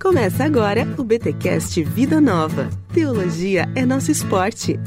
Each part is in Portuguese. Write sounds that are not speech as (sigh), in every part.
Começa agora o BTcast Vida Nova. Teologia é nosso esporte.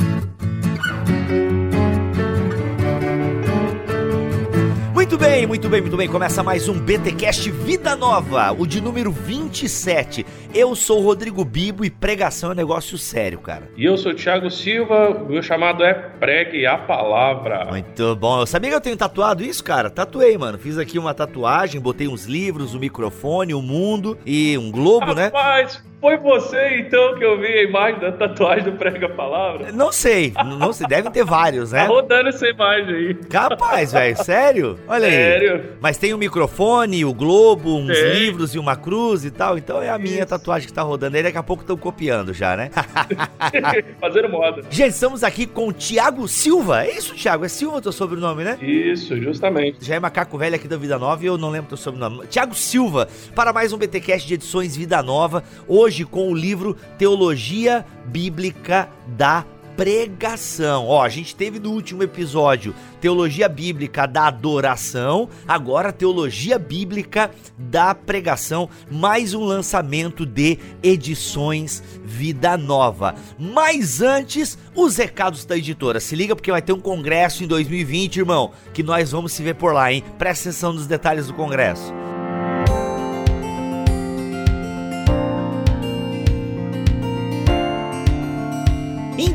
Muito bem, muito bem, muito bem. Começa mais um BTcast Vida Nova, o de número 27. Eu sou o Rodrigo Bibo e pregação é negócio sério, cara. E eu sou o Thiago Silva, meu chamado é Pregue a Palavra. Muito bom. Eu sabia que eu tenho tatuado isso, cara? Tatuei, mano. Fiz aqui uma tatuagem, botei uns livros, um microfone, o um mundo e um globo, Rapaz, né? Rapaz, foi você então que eu vi a imagem da tatuagem do Prega Palavra? Não sei, não sei, devem ter vários, né? Tá rodando essa imagem aí. Capaz, velho, sério? Olha aí. Sério? Mas tem o um microfone, o globo, uns livros e uma cruz e tal, então é a minha Isso. tatuagem que tá rodando aí, daqui a pouco estão copiando já, né? (laughs) Fazendo moda. Gente, estamos aqui com o Tiago Silva, é isso, Tiago? É Silva o teu sobrenome, né? Isso, justamente. Já é macaco velho aqui da Vida Nova e eu não lembro teu sobrenome. Tiago Silva, para mais um BTcast de edições Vida Nova. Hoje hoje com o livro Teologia Bíblica da pregação. Ó, a gente teve no último episódio teologia bíblica da adoração, agora teologia bíblica da pregação, mais um lançamento de edições Vida Nova. Mas antes, os recados da editora. Se liga porque vai ter um congresso em 2020, irmão, que nós vamos se ver por lá, hein? Presta atenção nos detalhes do congresso.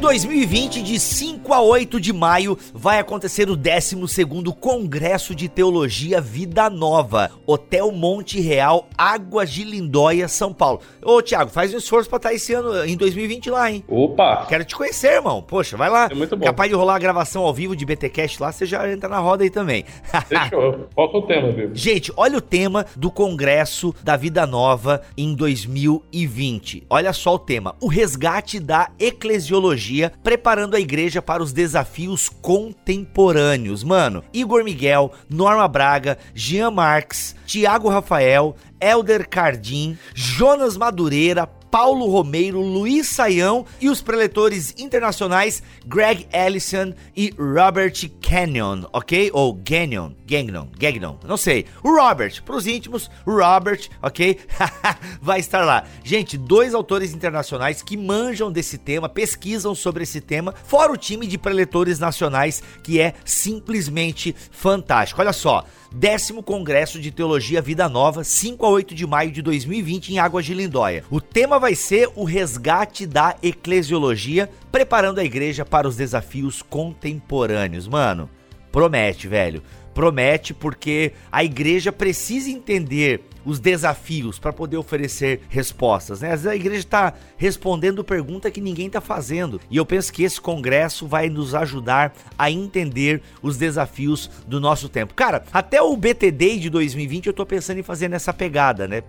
2020, de 5 a 8 de maio, vai acontecer o 12º Congresso de Teologia Vida Nova, Hotel Monte Real, Águas de Lindóia, São Paulo. Ô, Thiago, faz um esforço pra estar esse ano, em 2020 lá, hein? Opa! Quero te conhecer, irmão. Poxa, vai lá. É muito bom. Capaz de rolar a gravação ao vivo de BTcast lá, você já entra na roda aí também. (laughs) Fechou. Qual é o tema, viu? Gente, olha o tema do Congresso da Vida Nova em 2020. Olha só o tema: o resgate da eclesiologia preparando a igreja para os desafios contemporâneos. Mano, Igor Miguel, Norma Braga, Jean Marques, Tiago Rafael, Elder Cardim, Jonas Madureira, Paulo Romeiro, Luiz Saião e os preletores internacionais Greg Ellison e Robert Canyon, ok? Ou Gagnon, Gagnon, Gagnon, não sei. O Robert, para os íntimos, Robert, ok? (laughs) Vai estar lá. Gente, dois autores internacionais que manjam desse tema, pesquisam sobre esse tema, fora o time de preletores nacionais que é simplesmente fantástico. Olha só, décimo Congresso de Teologia Vida Nova, 5 a 8 de maio de 2020 em Águas de Lindóia. O tema vai ser o resgate da eclesiologia, preparando a igreja para os desafios contemporâneos. Mano, promete, velho. Promete porque a igreja precisa entender os desafios para poder oferecer respostas. Né? Às vezes a igreja está respondendo pergunta que ninguém está fazendo. E eu penso que esse congresso vai nos ajudar a entender os desafios do nosso tempo. Cara, até o BTD de 2020 eu estou pensando em fazer nessa pegada, né?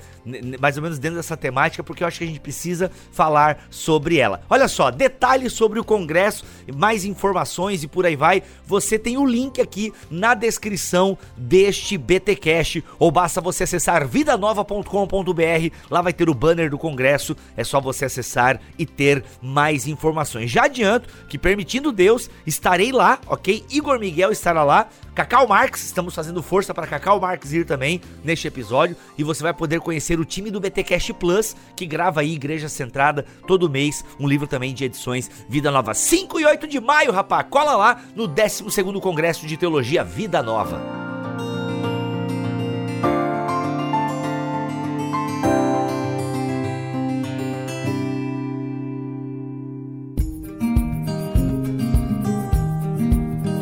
Mais ou menos dentro dessa temática, porque eu acho que a gente precisa falar sobre ela. Olha só, detalhes sobre o congresso, mais informações e por aí vai. Você tem o link aqui na descrição deste BTcast ou basta você acessar vida vidanova.com.br. Lá vai ter o banner do congresso, é só você acessar e ter mais informações. Já adianto que, permitindo Deus, estarei lá, ok? Igor Miguel estará lá. Cacau Marques, estamos fazendo força para Cacau Marques ir também neste episódio e você vai poder conhecer o time do BTcast Plus, que grava aí Igreja Centrada todo mês, um livro também de edições Vida Nova. 5 e 8 de maio, rapaz, cola lá no 12º Congresso de Teologia Vida Nova.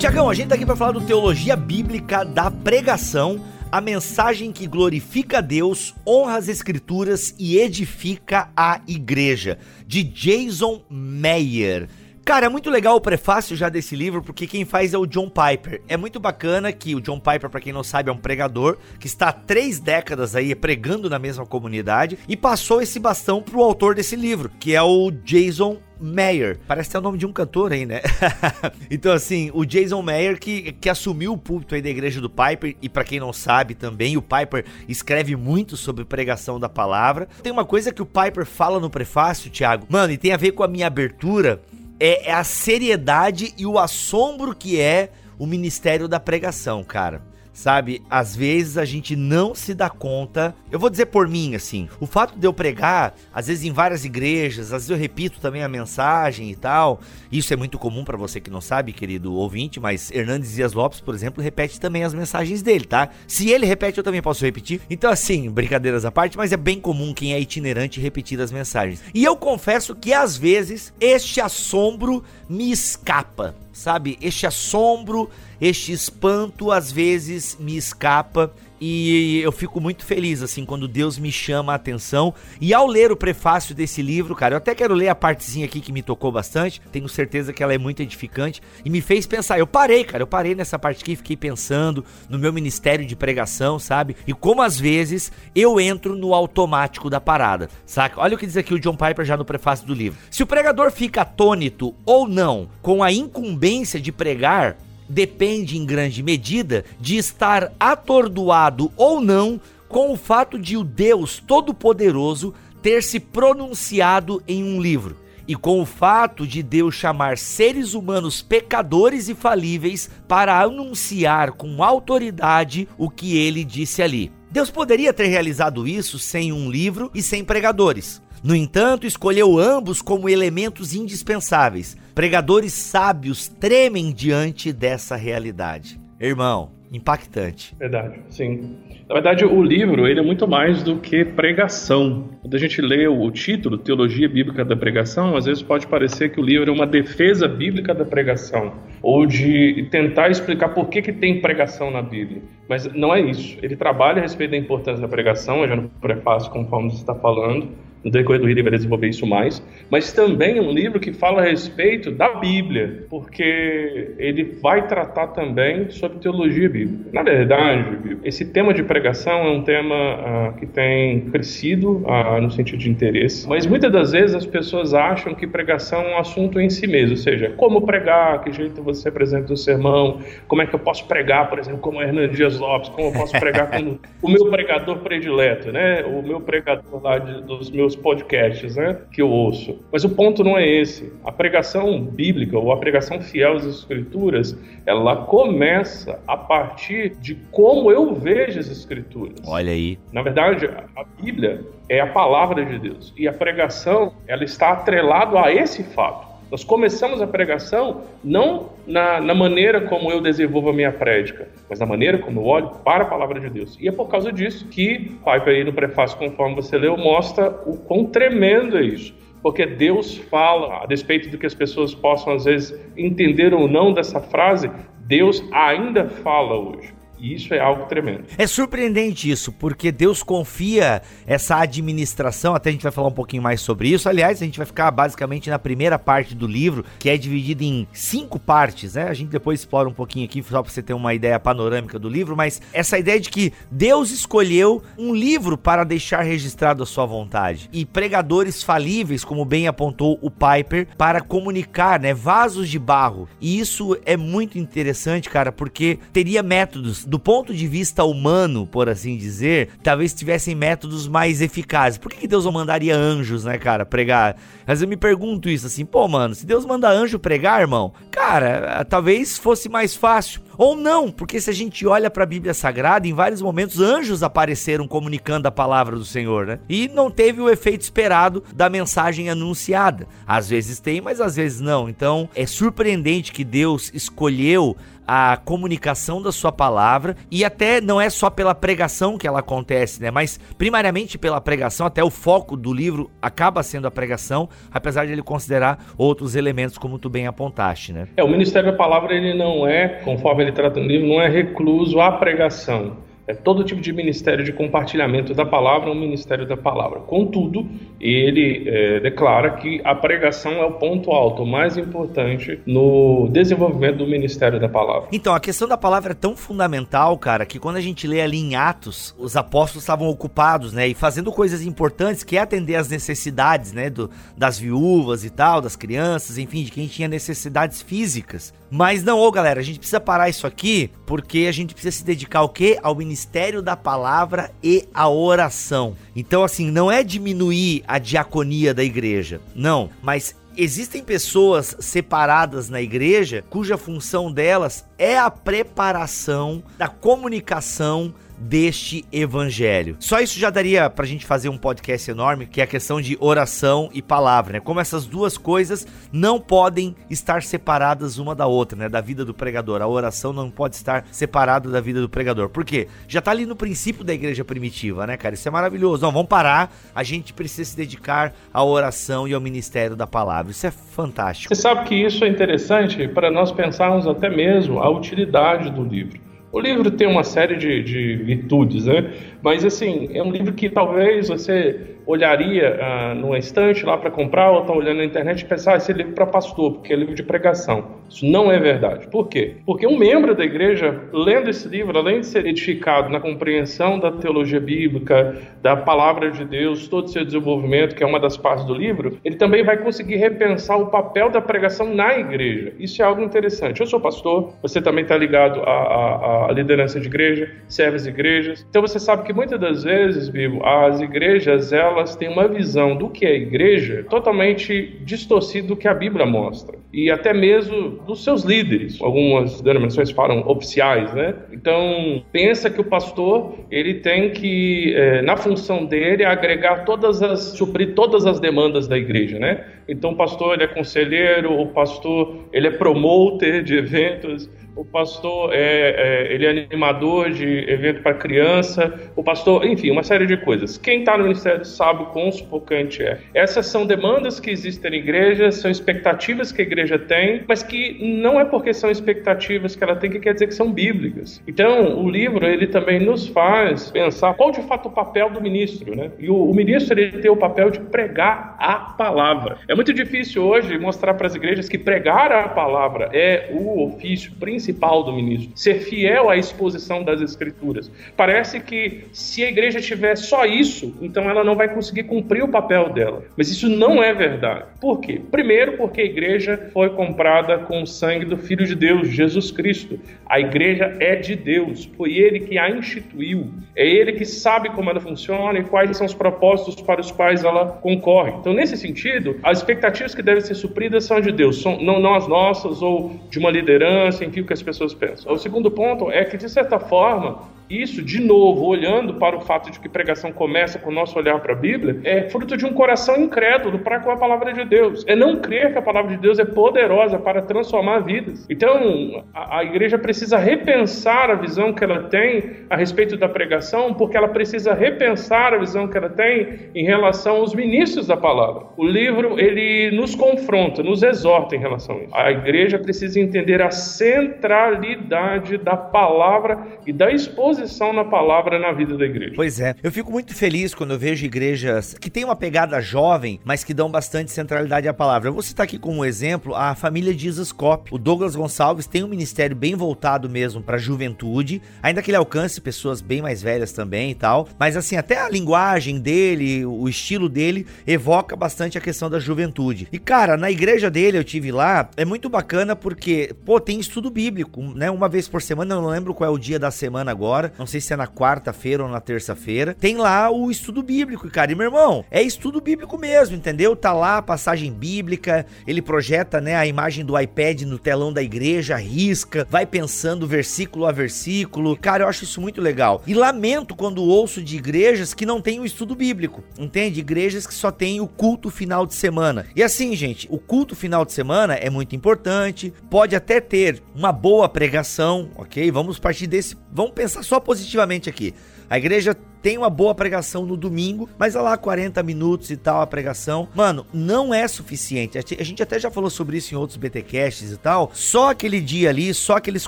Tiagão, a gente tá aqui para falar do teologia bíblica da pregação, a mensagem que glorifica Deus, honra as escrituras e edifica a igreja, de Jason Meyer. Cara, é muito legal o prefácio já desse livro, porque quem faz é o John Piper. É muito bacana que o John Piper, para quem não sabe, é um pregador que está há três décadas aí pregando na mesma comunidade e passou esse bastão pro autor desse livro, que é o Jason Mayer. Parece ter o nome de um cantor aí, né? (laughs) então, assim, o Jason Mayer que, que assumiu o púlpito aí da igreja do Piper, e para quem não sabe também, o Piper escreve muito sobre pregação da palavra. Tem uma coisa que o Piper fala no prefácio, Thiago, mano, e tem a ver com a minha abertura, é, é a seriedade e o assombro que é o ministério da pregação, cara. Sabe? Às vezes a gente não se dá conta. Eu vou dizer por mim, assim, o fato de eu pregar, às vezes em várias igrejas, às vezes eu repito também a mensagem e tal. Isso é muito comum para você que não sabe, querido ouvinte, mas Hernandes Dias Lopes, por exemplo, repete também as mensagens dele, tá? Se ele repete, eu também posso repetir. Então, assim, brincadeiras à parte, mas é bem comum quem é itinerante repetir as mensagens. E eu confesso que às vezes este assombro me escapa sabe? Este assombro, este espanto às vezes me escapa e eu fico muito feliz assim quando Deus me chama a atenção. E ao ler o prefácio desse livro, cara, eu até quero ler a partezinha aqui que me tocou bastante. Tenho certeza que ela é muito edificante e me fez pensar. Eu parei, cara, eu parei nessa parte aqui, fiquei pensando no meu ministério de pregação, sabe? E como às vezes eu entro no automático da parada, saca? Olha o que diz aqui o John Piper já no prefácio do livro. Se o pregador fica atônito ou não com a incumbência de pregar, depende em grande medida de estar atordoado ou não com o fato de o Deus Todo-Poderoso ter se pronunciado em um livro e com o fato de Deus chamar seres humanos pecadores e falíveis para anunciar com autoridade o que ele disse ali. Deus poderia ter realizado isso sem um livro e sem pregadores. No entanto, escolheu ambos como elementos indispensáveis. Pregadores sábios tremem diante dessa realidade. Irmão, impactante. Verdade, sim. Na verdade, o livro ele é muito mais do que pregação. Quando a gente lê o título, Teologia Bíblica da Pregação, às vezes pode parecer que o livro é uma defesa bíblica da pregação, ou de tentar explicar por que, que tem pregação na Bíblia. Mas não é isso. Ele trabalha a respeito da importância da pregação, já no prefácio, conforme você está falando, no decorrer do livro ele vai desenvolver isso mais, mas também é um livro que fala a respeito da Bíblia, porque ele vai tratar também sobre teologia bíblica. Na verdade, esse tema de pregação é um tema ah, que tem crescido ah, no sentido de interesse, mas muitas das vezes as pessoas acham que pregação é um assunto em si mesmo, ou seja, como pregar, que jeito você apresenta o sermão, como é que eu posso pregar, por exemplo, como Hernando Dias Lopes, como eu posso pregar como o meu pregador predileto, né? O meu pregador lá de, dos meus podcasts, né, que eu ouço. Mas o ponto não é esse. A pregação bíblica ou a pregação fiel às escrituras, ela começa a partir de como eu vejo as escrituras. Olha aí. Na verdade, a Bíblia é a palavra de Deus e a pregação, ela está atrelado a esse fato. Nós começamos a pregação não na, na, maneira como eu desenvolvo a minha prédica, mas na maneira como eu olho para a palavra de Deus. E é por causa disso que Piper aí no prefácio, conforme você leu, mostra o quão tremendo é isso. Porque Deus fala, a despeito do que as pessoas possam às vezes entender ou não dessa frase, Deus ainda fala hoje. Isso é algo tremendo. É surpreendente isso, porque Deus confia essa administração, até a gente vai falar um pouquinho mais sobre isso. Aliás, a gente vai ficar basicamente na primeira parte do livro, que é dividida em cinco partes, né? A gente depois explora um pouquinho aqui, só para você ter uma ideia panorâmica do livro, mas essa ideia de que Deus escolheu um livro para deixar registrado a sua vontade e pregadores falíveis, como bem apontou o Piper, para comunicar, né? Vasos de barro. E isso é muito interessante, cara, porque teria métodos do ponto de vista humano, por assim dizer, talvez tivessem métodos mais eficazes. Por que, que Deus não mandaria anjos, né, cara, pregar? Mas eu me pergunto isso assim, pô, mano, se Deus manda anjo pregar, irmão, cara, talvez fosse mais fácil. Ou não, porque se a gente olha para a Bíblia Sagrada, em vários momentos anjos apareceram comunicando a palavra do Senhor, né? E não teve o efeito esperado da mensagem anunciada. Às vezes tem, mas às vezes não. Então é surpreendente que Deus escolheu a comunicação da sua palavra e até não é só pela pregação que ela acontece, né? Mas primariamente pela pregação, até o foco do livro acaba sendo a pregação, apesar de ele considerar outros elementos como tu bem apontaste, né? É, o ministério da palavra ele não é, conforme ele trata no livro, não é recluso à pregação. É todo tipo de ministério de compartilhamento da palavra, um ministério da palavra. Contudo, ele é, declara que a pregação é o ponto alto, mais importante no desenvolvimento do ministério da palavra. Então, a questão da palavra é tão fundamental, cara, que quando a gente lê ali em Atos, os apóstolos estavam ocupados, né, e fazendo coisas importantes, que é atender às necessidades, né, do, das viúvas e tal, das crianças, enfim, de quem tinha necessidades físicas. Mas não, ô galera, a gente precisa parar isso aqui, porque a gente precisa se dedicar ao quê? Ao ministério da palavra e a oração. Então, assim, não é diminuir a diaconia da igreja, não, mas existem pessoas separadas na igreja cuja função delas é a preparação da comunicação deste evangelho. Só isso já daria pra gente fazer um podcast enorme, que é a questão de oração e palavra, né? Como essas duas coisas não podem estar separadas uma da outra, né? Da vida do pregador. A oração não pode estar separada da vida do pregador. Por quê? Já tá ali no princípio da igreja primitiva, né, cara? Isso é maravilhoso. Não, vamos parar. A gente precisa se dedicar à oração e ao ministério da palavra. Isso é fantástico. Você sabe que isso é interessante para nós pensarmos até mesmo a utilidade do livro. O livro tem uma série de, de virtudes, né? Mas, assim, é um livro que talvez você olharia ah, numa estante lá para comprar ou está olhando na internet e pensar, ah, esse é livro para pastor, porque é livro de pregação. Isso não é verdade. Por quê? Porque um membro da igreja, lendo esse livro, além de ser edificado na compreensão da teologia bíblica, da palavra de Deus, todo o seu desenvolvimento, que é uma das partes do livro, ele também vai conseguir repensar o papel da pregação na igreja. Isso é algo interessante. Eu sou pastor, você também está ligado à, à, à, liderança de igreja, serve as igrejas. Então você sabe que muitas das vezes, Bibo, as igrejas, elas elas têm uma visão do que é igreja totalmente distorcida do que a Bíblia mostra. E até mesmo dos seus líderes. Algumas denominações falam oficiais, né? Então, pensa que o pastor, ele tem que, é, na função dele, agregar todas as, suprir todas as demandas da igreja, né? Então, o pastor, ele é conselheiro, o pastor, ele é promoter de eventos, o pastor é, é, ele é animador de evento para criança, o pastor, enfim, uma série de coisas. Quem está no ministério sabe o quão sufocante é. Essas são demandas que existem na igreja, são expectativas que a igreja tem, mas que não é porque são expectativas que ela tem que quer dizer que são bíblicas. Então, o livro ele também nos faz pensar qual de fato o papel do ministro, né? E o, o ministro ele tem o papel de pregar a palavra. É muito difícil hoje mostrar para as igrejas que pregar a palavra é o ofício principal principal do ministro, ser fiel à exposição das escrituras. Parece que se a igreja tiver só isso, então ela não vai conseguir cumprir o papel dela. Mas isso não é verdade. Por quê? Primeiro, porque a igreja foi comprada com o sangue do Filho de Deus, Jesus Cristo. A igreja é de Deus, foi ele que a instituiu. É ele que sabe como ela funciona e quais são os propósitos para os quais ela concorre. Então, nesse sentido, as expectativas que devem ser supridas são de Deus, são, não, não as nossas ou de uma liderança, enfim, o que as pessoas pensam. O segundo ponto é que, de certa forma, isso, de novo, olhando para o fato de que pregação começa com o nosso olhar para a Bíblia, é fruto de um coração incrédulo para com a palavra de Deus. É não crer que a palavra de Deus é poderosa para transformar vidas. Então, a, a igreja precisa repensar a visão que ela tem a respeito da pregação, porque ela precisa repensar a visão que ela tem em relação aos ministros da palavra. O livro, ele nos confronta, nos exorta em relação a isso. A igreja precisa entender a centralidade da palavra e da exposição na palavra na vida da igreja. Pois é. Eu fico muito feliz quando eu vejo igrejas que têm uma pegada jovem, mas que dão bastante centralidade à palavra. Eu vou citar aqui como exemplo a família Jesus Cop. O Douglas Gonçalves tem um ministério bem voltado mesmo para a juventude, ainda que ele alcance pessoas bem mais velhas também e tal. Mas assim, até a linguagem dele, o estilo dele evoca bastante a questão da juventude. E cara, na igreja dele eu tive lá, é muito bacana porque, pô, tem estudo bíblico, né? Uma vez por semana, eu não lembro qual é o dia da semana agora agora. Não sei se é na quarta-feira ou na terça-feira. Tem lá o estudo bíblico, cara. E meu irmão, é estudo bíblico mesmo, entendeu? Tá lá a passagem bíblica, ele projeta, né, a imagem do iPad no telão da igreja, risca, vai pensando versículo a versículo. Cara, eu acho isso muito legal. E lamento quando ouço de igrejas que não tem o estudo bíblico, entende? Igrejas que só tem o culto final de semana. E assim, gente, o culto final de semana é muito importante, pode até ter uma boa pregação, ok? Vamos partir desse. Vamos pensar só positivamente aqui. A igreja tem uma boa pregação no domingo, mas olha lá 40 minutos e tal a pregação. Mano, não é suficiente. A gente até já falou sobre isso em outros BTcasts e tal. Só aquele dia ali, só aqueles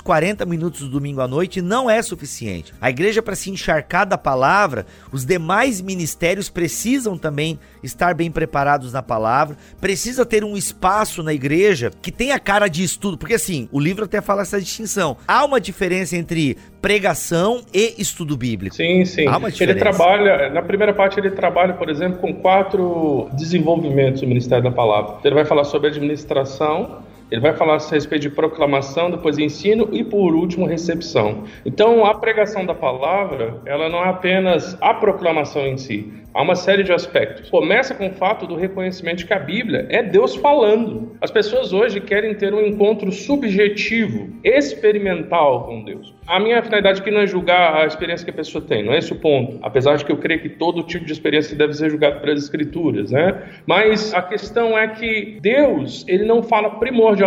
40 minutos do domingo à noite não é suficiente. A igreja para se encharcar da palavra, os demais ministérios precisam também estar bem preparados na palavra, precisa ter um espaço na igreja que tenha cara de estudo, porque assim, o livro até fala essa distinção. Há uma diferença entre pregação e estudo bíblico. Sim, sim. Há uma diferença ele trabalha, na primeira parte, ele trabalha, por exemplo, com quatro desenvolvimentos do Ministério da Palavra. Ele vai falar sobre administração, Ele vai falar a respeito de proclamação, depois ensino e por último recepção. Então, a pregação da palavra, ela não é apenas a proclamação em si, há uma série de aspectos. Começa com o fato do reconhecimento que a Bíblia é Deus falando. As pessoas hoje querem ter um encontro subjetivo, experimental com Deus. A minha finalidade aqui não é julgar a experiência que a pessoa tem, não é esse o ponto. Apesar de que eu creio que todo tipo de experiência deve ser julgado pelas Escrituras, né? Mas a questão é que Deus, ele não fala primordialmente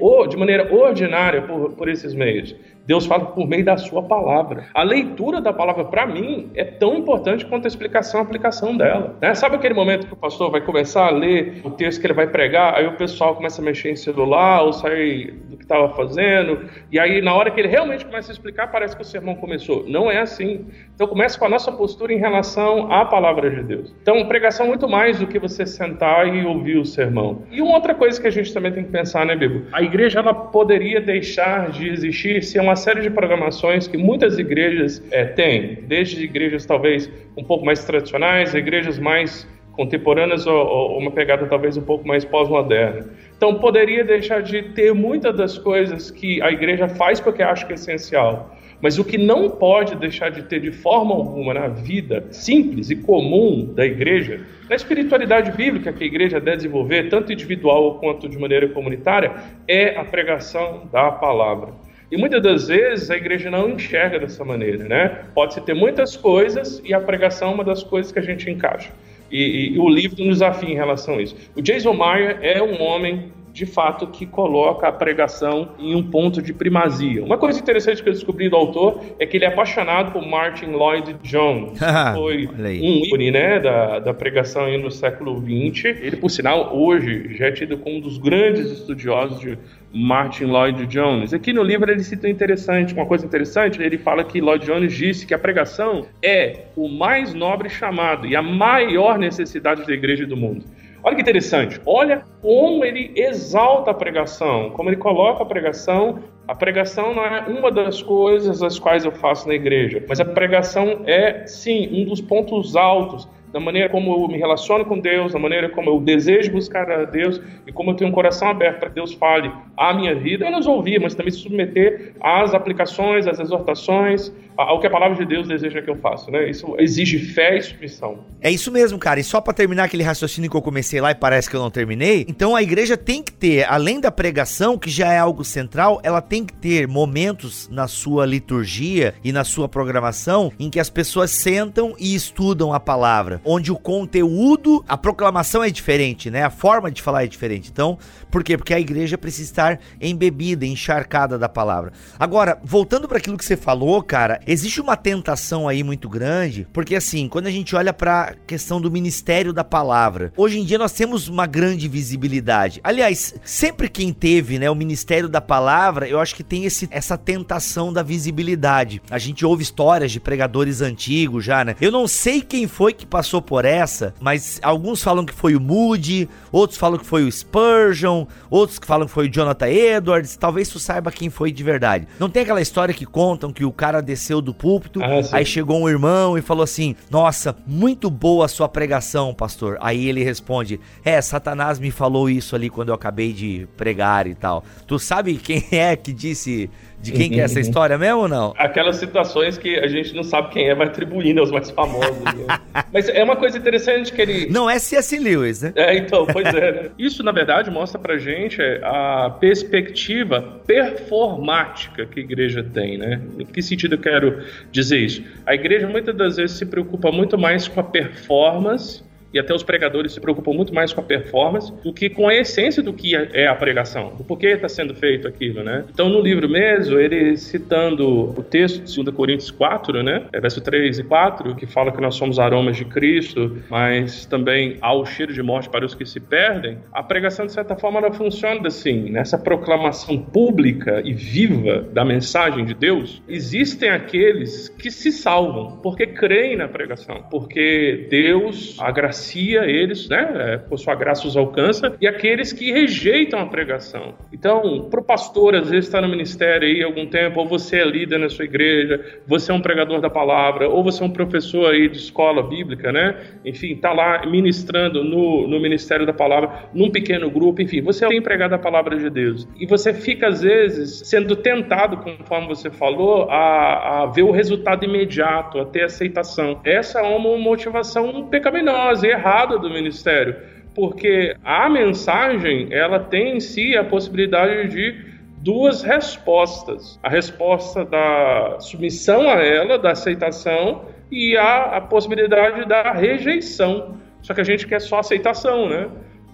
ou de maneira ordinária por, por esses meios. Deus fala por meio da sua palavra. A leitura da palavra, para mim, é tão importante quanto a explicação e aplicação dela. Né? Sabe aquele momento que o pastor vai começar a ler o texto que ele vai pregar, aí o pessoal começa a mexer em celular ou sair do que estava fazendo, e aí na hora que ele realmente começa a explicar, parece que o sermão começou. Não é assim. Então começa com a nossa postura em relação à palavra de Deus. Então, pregação é muito mais do que você sentar e ouvir o sermão. E uma outra coisa que a gente também tem que pensar, né, Bíblia? A igreja ela poderia deixar de existir se é uma série de programações que muitas igrejas é, têm, desde igrejas talvez um pouco mais tradicionais, igrejas mais contemporâneas ou, ou uma pegada talvez um pouco mais pós-moderna. Então poderia deixar de ter muitas das coisas que a igreja faz porque acha que é essencial. Mas o que não pode deixar de ter de forma alguma na vida simples e comum da igreja, na espiritualidade bíblica que a igreja deve desenvolver, tanto individual quanto de maneira comunitária, é a pregação da palavra. E muitas das vezes a igreja não enxerga dessa maneira, né? Pode-se ter muitas coisas e a pregação é uma das coisas que a gente encaixa. E, e, o livro nos desafia em relação a isso. O Jason Meyer é um homem de fato, que coloca a pregação em um ponto de primazia. Uma coisa interessante que eu descobri do autor é que ele é apaixonado por Martin Lloyd Jones, (laughs) que foi um ícone né, da, da pregação no século XX. Ele, por sinal, hoje já é tido como um dos grandes estudiosos de Martin Lloyd Jones. Aqui no livro ele cita interessante, uma coisa interessante, ele fala que Lloyd Jones disse que a pregação é o mais nobre chamado e a maior necessidade da igreja do mundo. Olha que interessante, olha como ele exalta a pregação, como ele coloca a pregação. A pregação não é uma das coisas as quais eu faço na igreja, mas a pregação é, sim, um dos pontos altos da maneira como eu me relaciono com Deus, da maneira como eu desejo buscar a Deus e como eu tenho um coração aberto para que Deus fale à minha vida, e nos ouvir, mas também se submeter às aplicações, às exortações, ao que a palavra de Deus deseja que eu faça, né? Isso exige fé e submissão. É isso mesmo, cara. E só para terminar aquele raciocínio que eu comecei lá e parece que eu não terminei, então a igreja tem que ter, além da pregação, que já é algo central, ela tem que ter momentos na sua liturgia e na sua programação em que as pessoas sentam e estudam a palavra, onde o conteúdo, a proclamação é diferente, né? A forma de falar é diferente. Então, por quê? Porque a igreja precisa estar embebida, encharcada da palavra. Agora, voltando para aquilo que você falou, cara, Existe uma tentação aí muito grande, porque assim, quando a gente olha para a questão do ministério da palavra, hoje em dia nós temos uma grande visibilidade. Aliás, sempre quem teve, né, o ministério da palavra, eu acho que tem esse, essa tentação da visibilidade. A gente ouve histórias de pregadores antigos já, né? Eu não sei quem foi que passou por essa, mas alguns falam que foi o Moody, outros falam que foi o Spurgeon, outros que falam que foi o Jonathan Edwards. Talvez tu saiba quem foi de verdade. Não tem aquela história que contam que o cara desceu desceu do púlpito, ah, aí chegou um irmão e falou assim: Nossa, muito boa a sua pregação, pastor. Aí ele responde: É, Satanás me falou isso ali quando eu acabei de pregar e tal. Tu sabe quem (laughs) é que disse de quem que é essa história mesmo ou não? Aquelas situações que a gente não sabe quem é, vai atribuindo aos mais famosos. Né? (laughs) Mas é uma coisa interessante que ele. Não é C.S. Lewis, né? É, então, pois é. Né? (laughs) Isso, na verdade, mostra pra gente a perspectiva performática que a igreja tem, né? Em que sentido eu quero dizer isso? A igreja muitas das vezes se preocupa muito mais com a performance e até os pregadores se preocupam muito mais com a performance do que com a essência do que é a pregação, do porquê está sendo feito aquilo, né? Então, no livro mesmo, ele citando o texto de 2 Coríntios 4, né? É verso 3 e 4, que fala que nós somos aromas de Cristo, mas também há o cheiro de morte para os que se perdem. A pregação, de certa forma, ela funciona assim, nessa proclamação pública e viva da mensagem de Deus, existem aqueles que se salvam porque creem na pregação, porque Deus agracia agracia eles, né? É, por sua graça os alcança, e aqueles que rejeitam a pregação. Então, para o pastor, às vezes está no ministério aí algum tempo, ou você é líder na sua igreja, você é um pregador da palavra, ou você é um professor aí de escola bíblica, né? Enfim, está lá ministrando no, no ministério da palavra, num pequeno grupo, enfim, você é empregado da palavra de Deus. E você fica, às vezes, sendo tentado, conforme você falou, a, a ver o resultado imediato, a ter aceitação. Essa é uma motivação pecaminosa errada do ministério, porque a mensagem, ela tem em si a possibilidade de duas respostas. A resposta da submissão a ela, da aceitação, e a, a possibilidade da rejeição. Só que a gente quer só aceitação, né?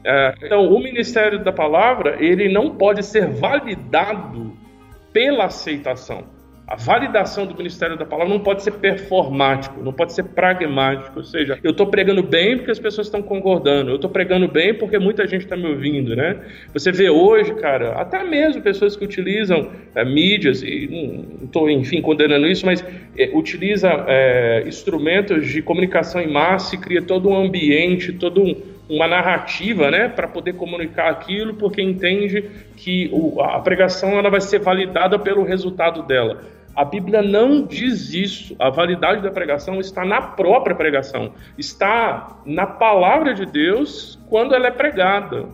É, então, o ministério da palavra, ele não pode ser validado pela aceitação. A validação do ministério da palavra não pode ser performático, não pode ser pragmático. Ou seja, eu estou pregando bem porque as pessoas estão concordando, eu estou pregando bem porque muita gente está me ouvindo, né? Você vê hoje, cara, até mesmo pessoas que utilizam é, mídias, e não estou, enfim, condenando isso, mas é, utiliza é, instrumentos de comunicação em massa e cria todo um ambiente, todo um uma narrativa, né, para poder comunicar aquilo, porque entende que o, a pregação ela vai ser validada pelo resultado dela. A Bíblia não diz isso. A validade da pregação está na própria pregação, está na palavra de Deus quando ela é pregada.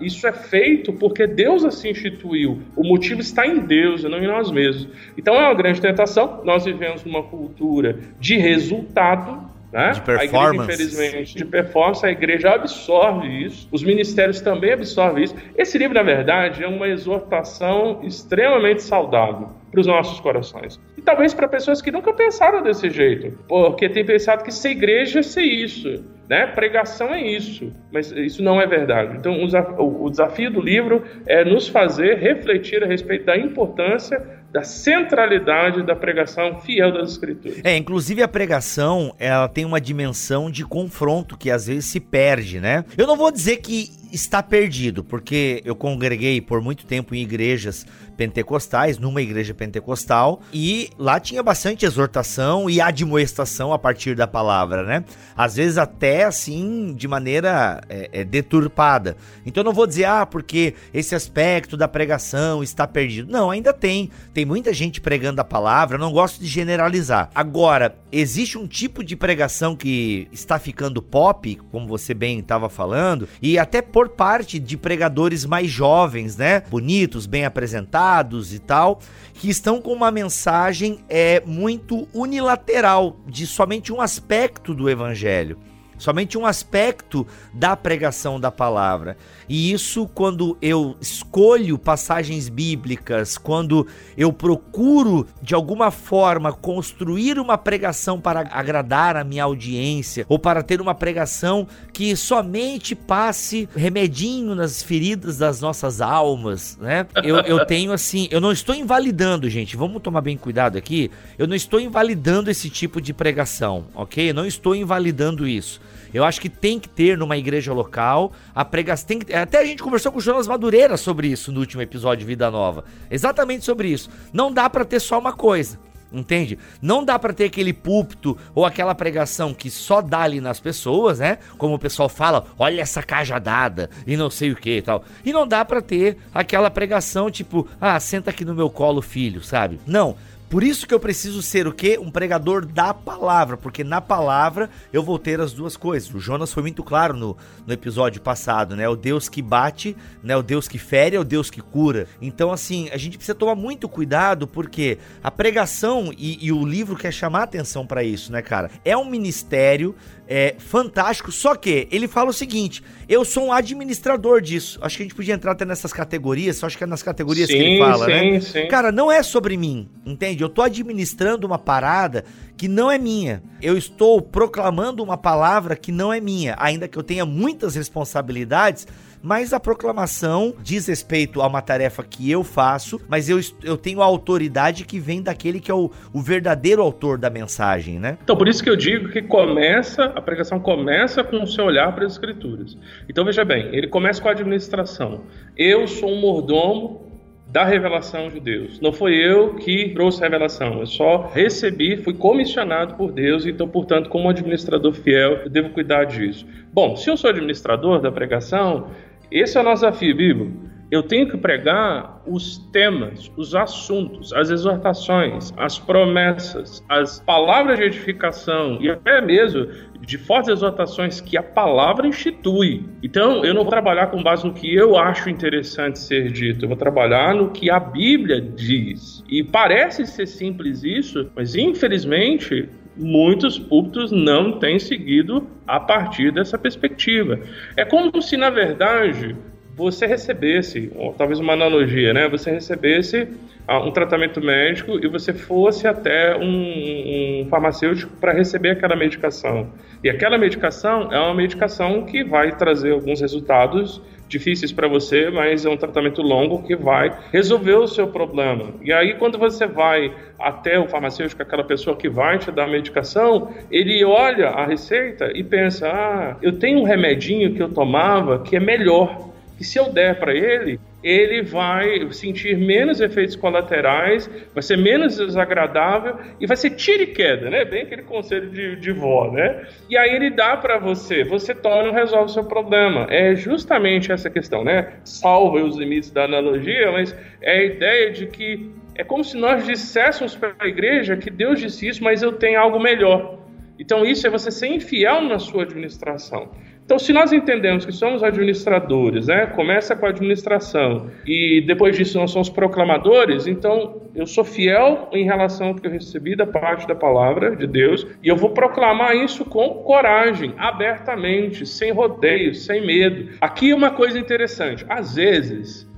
Isso é feito porque Deus assim instituiu. O motivo está em Deus e não em nós mesmos. Então é uma grande tentação. Nós vivemos numa cultura de resultado né? De performance. A igreja, infelizmente, de performance, a igreja absorve isso, os ministérios também absorvem isso. Esse livro, na verdade, é uma exortação extremamente saudável para os nossos corações. E talvez para pessoas que nunca pensaram desse jeito, porque tem pensado que ser igreja é ser isso, né? Pregação é isso, mas isso não é verdade. Então, o desafio do livro é nos fazer refletir a respeito da importância da centralidade da pregação fiel das escrituras. É, inclusive a pregação, ela tem uma dimensão de confronto que às vezes se perde, né? Eu não vou dizer que está perdido, porque eu congreguei por muito tempo em igrejas pentecostais, numa igreja pentecostal, e lá tinha bastante exortação e admoestação a partir da palavra, né? Às vezes até assim, de maneira é, é, deturpada. Então eu não vou dizer, ah, porque esse aspecto da pregação está perdido. Não, ainda tem. Tem muita gente pregando a palavra, eu não gosto de generalizar. Agora, existe um tipo de pregação que está ficando pop, como você bem estava falando, e até por parte de pregadores mais jovens, né? Bonitos, bem apresentados e tal, que estão com uma mensagem é muito unilateral de somente um aspecto do evangelho somente um aspecto da pregação da palavra. E isso, quando eu escolho passagens bíblicas, quando eu procuro de alguma forma construir uma pregação para agradar a minha audiência, ou para ter uma pregação que somente passe remedinho nas feridas das nossas almas, né? Eu, eu (laughs) tenho assim, eu não estou invalidando, gente, vamos tomar bem cuidado aqui, eu não estou invalidando esse tipo de pregação, ok? Eu não estou invalidando isso. Eu acho que tem que ter numa igreja local a pregação. Tem que, até a gente conversou com o Jonas Madureira sobre isso no último episódio de Vida Nova. Exatamente sobre isso. Não dá para ter só uma coisa. Entende? Não dá para ter aquele púlpito ou aquela pregação que só dá ali nas pessoas, né? Como o pessoal fala, olha essa cajadada e não sei o que e tal. E não dá para ter aquela pregação tipo, ah, senta aqui no meu colo, filho, sabe? Não. Por isso que eu preciso ser o quê? Um pregador da palavra, porque na palavra eu vou ter as duas coisas. O Jonas foi muito claro no, no episódio passado, né? O Deus que bate, né? O Deus que fere é o Deus que cura. Então, assim, a gente precisa tomar muito cuidado, porque a pregação e, e o livro quer chamar atenção para isso, né, cara? É um ministério é, fantástico, só que ele fala o seguinte: eu sou um administrador disso. Acho que a gente podia entrar até nessas categorias, só acho que é nas categorias sim, que ele fala, sim, né? Sim. Cara, não é sobre mim, entende? Eu tô administrando uma parada que não é minha. Eu estou proclamando uma palavra que não é minha, ainda que eu tenha muitas responsabilidades mas a proclamação diz respeito a uma tarefa que eu faço, mas eu, eu tenho a autoridade que vem daquele que é o, o verdadeiro autor da mensagem, né? Então, por isso que eu digo que começa, a pregação começa com o seu olhar para as escrituras. Então, veja bem, ele começa com a administração. Eu sou um mordomo da revelação de Deus. Não foi eu que trouxe a revelação, eu só recebi, fui comissionado por Deus, então, portanto, como administrador fiel, eu devo cuidar disso. Bom, se eu sou administrador da pregação, esse é o nosso desafio bíblico. Eu tenho que pregar os temas, os assuntos, as exortações, as promessas, as palavras de edificação e até mesmo de fortes exortações que a palavra institui. Então, eu não vou trabalhar com base no que eu acho interessante ser dito, eu vou trabalhar no que a Bíblia diz. E parece ser simples isso, mas infelizmente muitos púlpitos não têm seguido a partir dessa perspectiva. É como se, na verdade, você recebesse, talvez uma analogia, né? Você recebesse uh, um tratamento médico e você fosse até um, um farmacêutico para receber aquela medicação. E aquela medicação é uma medicação que vai trazer alguns resultados difíceis para você, mas é um tratamento longo que vai resolver o seu problema. E aí, quando você vai até o farmacêutico, aquela pessoa que vai te dar a medicação, ele olha a receita e pensa: ah, eu tenho um remedinho que eu tomava que é melhor que se eu der para ele, ele vai sentir menos efeitos colaterais, vai ser menos desagradável e vai ser tira e queda, né? Bem aquele conselho de, de vó, né? E aí ele dá para você, você toma e resolve o seu problema. É justamente essa questão, né? Salva os limites da analogia, mas é a ideia de que é como se nós disséssemos para a igreja que Deus disse isso, mas eu tenho algo melhor. Então isso é você ser infiel na sua administração. Então, se nós entendemos que somos administradores, né, começa com a administração e depois disso nós somos proclamadores, então eu sou fiel em relação ao que eu recebi da parte da palavra de Deus e eu vou proclamar isso com coragem, abertamente, sem rodeios, sem medo. Aqui é uma coisa interessante: às vezes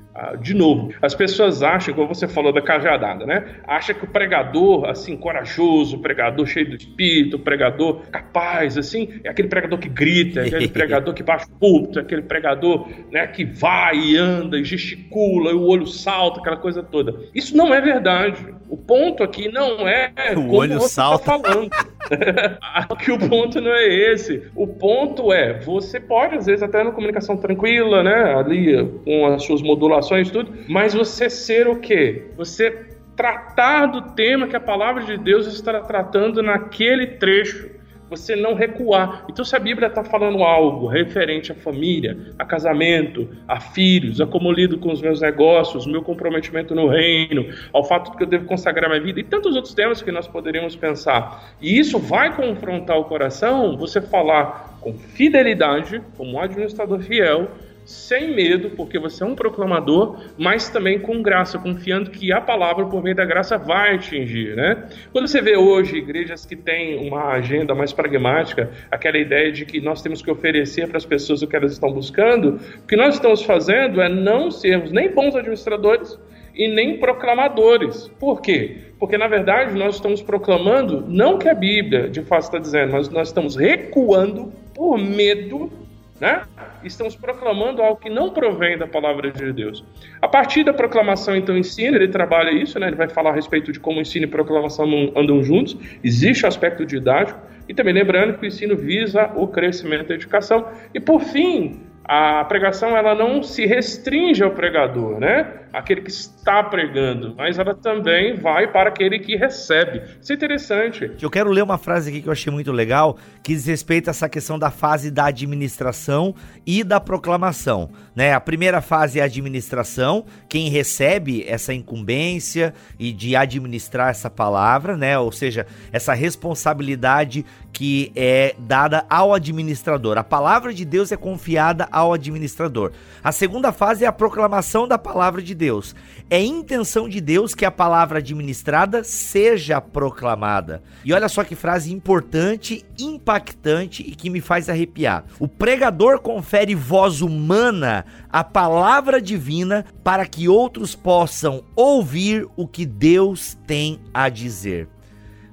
de novo, as pessoas acham, como você falou da cajadada, né? Acha que o pregador, assim, corajoso, pregador cheio do espírito, pregador capaz, assim, é aquele pregador que grita, é aquele (laughs) pregador que baixa o púlpito, é aquele pregador né, que vai e anda e gesticula, e o olho salta, aquela coisa toda. Isso não é verdade. O ponto aqui não é (laughs) o olho você está falando. Aqui o ponto não é esse. O ponto é, você pode, às vezes, até na comunicação tranquila, né? Ali, com as suas modulações e tudo, mas você ser o quê? Você tratar do tema que a palavra de Deus está tratando naquele trecho. Você não recuar. Então, se a Bíblia está falando algo referente à família, a casamento, a filhos, a como lido com os meus negócios, meu comprometimento no reino, ao fato de que eu devo consagrar minha vida e tantos outros temas que nós poderíamos pensar, e isso vai confrontar o coração, você falar com fidelidade, como um administrador fiel, sem medo, porque você é um proclamador, mas também com graça, confiando que a palavra, por meio da graça, vai atingir, né? Quando você vê hoje igrejas que têm uma agenda mais pragmática, aquela ideia de que nós temos que oferecer para as pessoas o que elas estão buscando, o que nós estamos fazendo é não sermos nem bons administradores e nem proclamadores. Por quê? Porque, na verdade, nós estamos proclamando não que a Bíblia de fato está dizendo, mas nós estamos recuando por medo né? Estamos proclamando algo que não provém da palavra de Deus. A partir da proclamação, então, ensina, ele trabalha isso, né? Ele vai falar a respeito de como ensino e proclamação andam juntos. Existe o aspecto didático. E também lembrando que o ensino visa o crescimento da educação. E, por fim, a pregação ela não se restringe ao pregador, né? Aquele que está pregando, mas ela também vai para aquele que recebe. Isso é interessante. Eu quero ler uma frase aqui que eu achei muito legal, que diz respeito a essa questão da fase da administração e da proclamação, né? A primeira fase é a administração, quem recebe essa incumbência e de administrar essa palavra, né? Ou seja, essa responsabilidade que é dada ao administrador. A palavra de Deus é confiada ao administrador. A segunda fase é a proclamação da palavra de Deus. É intenção de Deus que a palavra administrada seja proclamada. E olha só que frase importante, impactante e que me faz arrepiar. O pregador confere voz humana à palavra divina para que outros possam ouvir o que Deus tem a dizer.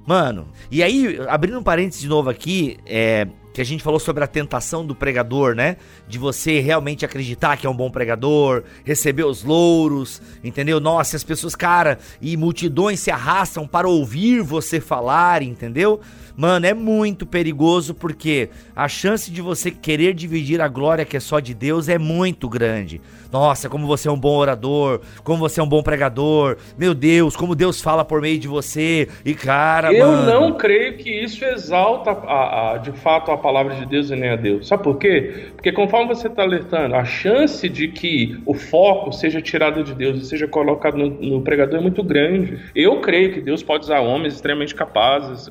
Mano, e aí, abrindo um parênteses de novo aqui, é, que a gente falou sobre a tentação do pregador, né? De você realmente acreditar que é um bom pregador, receber os louros, entendeu? Nossa, as pessoas, cara, e multidões se arrastam para ouvir você falar, entendeu? Mano, é muito perigoso porque a chance de você querer dividir a glória que é só de Deus é muito grande. Nossa, como você é um bom orador, como você é um bom pregador. Meu Deus, como Deus fala por meio de você. E cara, Eu mano... não creio que isso exalta a, a, de fato a palavra de Deus e nem a Deus. Sabe por quê? Porque conforme você está alertando, a chance de que o foco seja tirado de Deus e seja colocado no, no pregador é muito grande. Eu creio que Deus pode usar homens extremamente capazes,